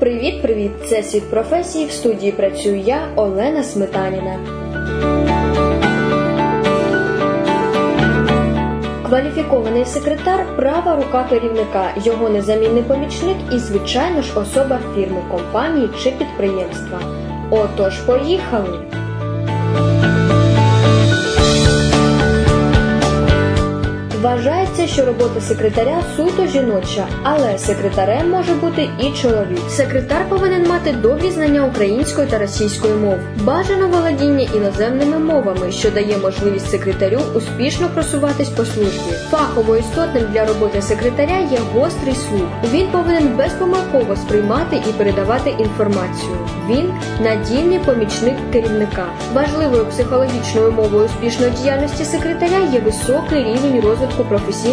Привіт-привіт! Це світ професії. В студії працюю я, Олена Сметаніна. Кваліфікований секретар права рука керівника, його незамінний помічник і, звичайно ж, особа фірми, компанії чи підприємства. Отож, поїхали! Вважається, що робота секретаря суто жіноча, але секретарем може бути і чоловік. Секретар повинен мати добрі знання української та російської мов, бажано володіння іноземними мовами, що дає можливість секретарю успішно просуватись по службі. Фахово істотним для роботи секретаря є гострий слух. Він повинен безпомилково сприймати і передавати інформацію. Він надійний помічник керівника. Важливою психологічною мовою успішної діяльності секретаря є високий рівень розвитку розвитку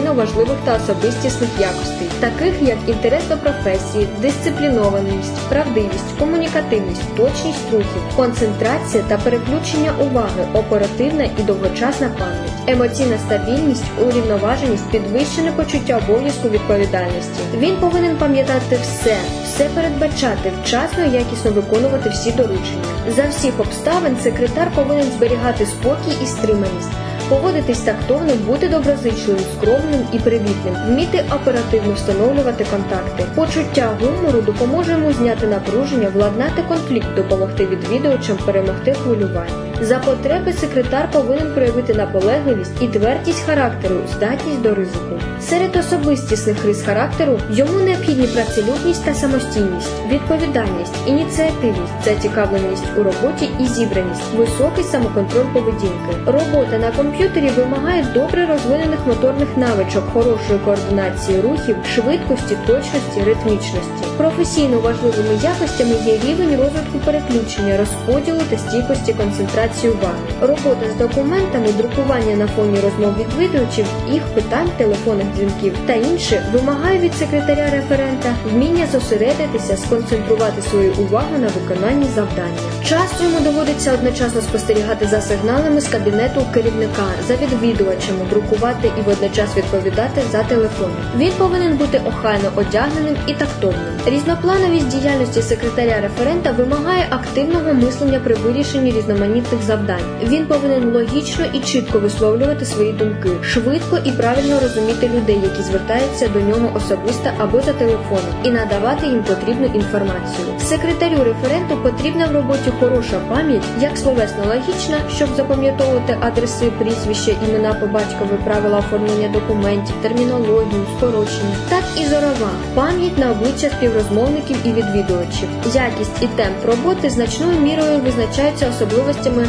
професійно важливих та особистісних якостей, таких як інтерес до професії, дисциплінованість, правдивість, комунікативність, точність рухів, концентрація та переключення уваги, оперативна і довгочасна пам'ять, емоційна стабільність, урівноваженість, підвищене почуття обов'язку відповідальності. Він повинен пам'ятати все, все передбачати, вчасно і якісно виконувати всі доручення. За всіх обставин секретар повинен зберігати спокій і стриманість поводитись тактовно, бути доброзичливим, скромним і привітним, вміти оперативно встановлювати контакти. Почуття гумору допоможе йому зняти напруження, владнати конфлікт, допомогти відвідувачам перемогти хвилювання. За потреби секретар повинен проявити наполегливість і твердість характеру, здатність до ризику. Серед особистісних рис характеру йому необхідні працелюбність та самостійність, відповідальність, ініціативність, зацікавленість у роботі і зібраність, високий самоконтроль поведінки. Робота на комп'ютері вимагає добре розвинених моторних навичок, хорошої координації рухів, швидкості, точності, ритмічності. Професійно важливими якостями є рівень розвитку переключення, розподілу та стійкості концентрації уваги, робота з документами, друкування на фоні розмов відвідувачів, їх питань, телефонних дзвінків та інше вимагає від секретаря референта вміння зосередитися, сконцентрувати свою увагу на виконанні завдання. Часто йому доводиться одночасно спостерігати за сигналами з кабінету керівника, за відвідувачами, друкувати і водночас відповідати за телефоном. Він повинен бути охайно одягненим і тактовним. Різноплановість діяльності секретаря референта вимагає активного мислення при вирішенні різноманітних завдань. Він повинен логічно і чітко висловлювати свої думки, швидко і правильно розуміти людей, які звертаються до нього особисто або за телефоном, і надавати їм потрібну інформацію. Секретарю референту потрібна в роботі хороша пам'ять, як словесно логічна, щоб запам'ятовувати адреси, прізвища, імена по батькові, правила оформлення документів, термінологію, скорочення, так і зорова пам'ять на обличчя співрозмовників і відвідувачів. Якість і темп роботи значною мірою визначаються особливостями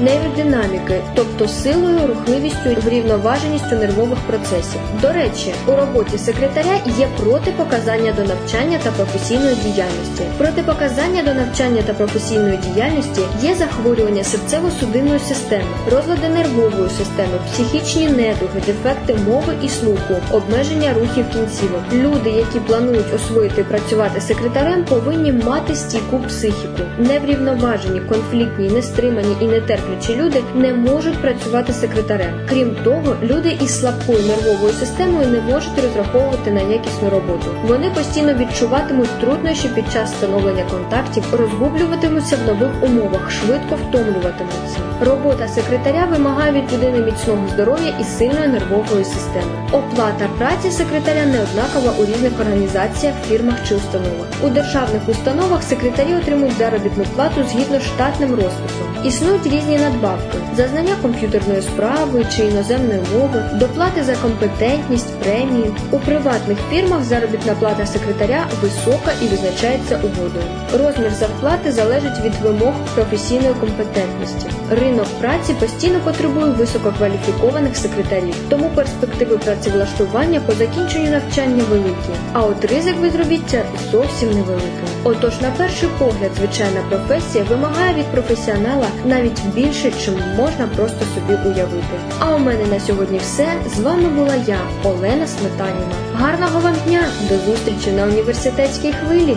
нейродинаміки, тобто силою, рухливістю, врівноваженістю нервових процесів. До речі, у роботі секретаря є протипоказання до навчання та професійної діяльності. Протипоказання до навчання та професійної діяльності є захворювання серцево-судинної системи, розлади нервової системи, психічні недуги, дефекти мови і слуху, обмеження рухів кінцівок. Люди, які планують освоїти працювати секретарем, повинні мати стійку психіку, неврівноважені, конфліктні, нестримані і нетерплі терплячі люди не можуть працювати секретарем. Крім того, люди із слабкою нервовою системою не можуть розраховувати на якісну роботу. Вони постійно відчуватимуть труднощі під час встановлення контактів, розгублюватимуться в нових умовах, швидко втомлюватимуться. Робота секретаря вимагає від людини міцного здоров'я і сильної нервової системи. Оплата праці секретаря неоднакова у різних організаціях, фірмах чи установах. У державних установах секретарі отримують заробітну плату згідно штатним розписом. Існують різні надбавки, за знання комп'ютерної справи чи іноземної мови, доплати за компетентність, премії. У приватних фірмах заробітна плата секретаря висока і визначається угодою. Розмір зарплати залежить від вимог професійної компетентності. Ринок праці постійно потребує висококваліфікованих секретарів, тому перспективи працевлаштування по закінченню навчання великі, а от ризик безробіття зовсім невеликий. Отож, на перший погляд, звичайна професія вимагає від професіонала навіть більше, чим можна просто собі уявити. А у мене на сьогодні все. З вами була я, Олена Сметаніна. Гарного вам дня! До зустрічі на університетській хвилі!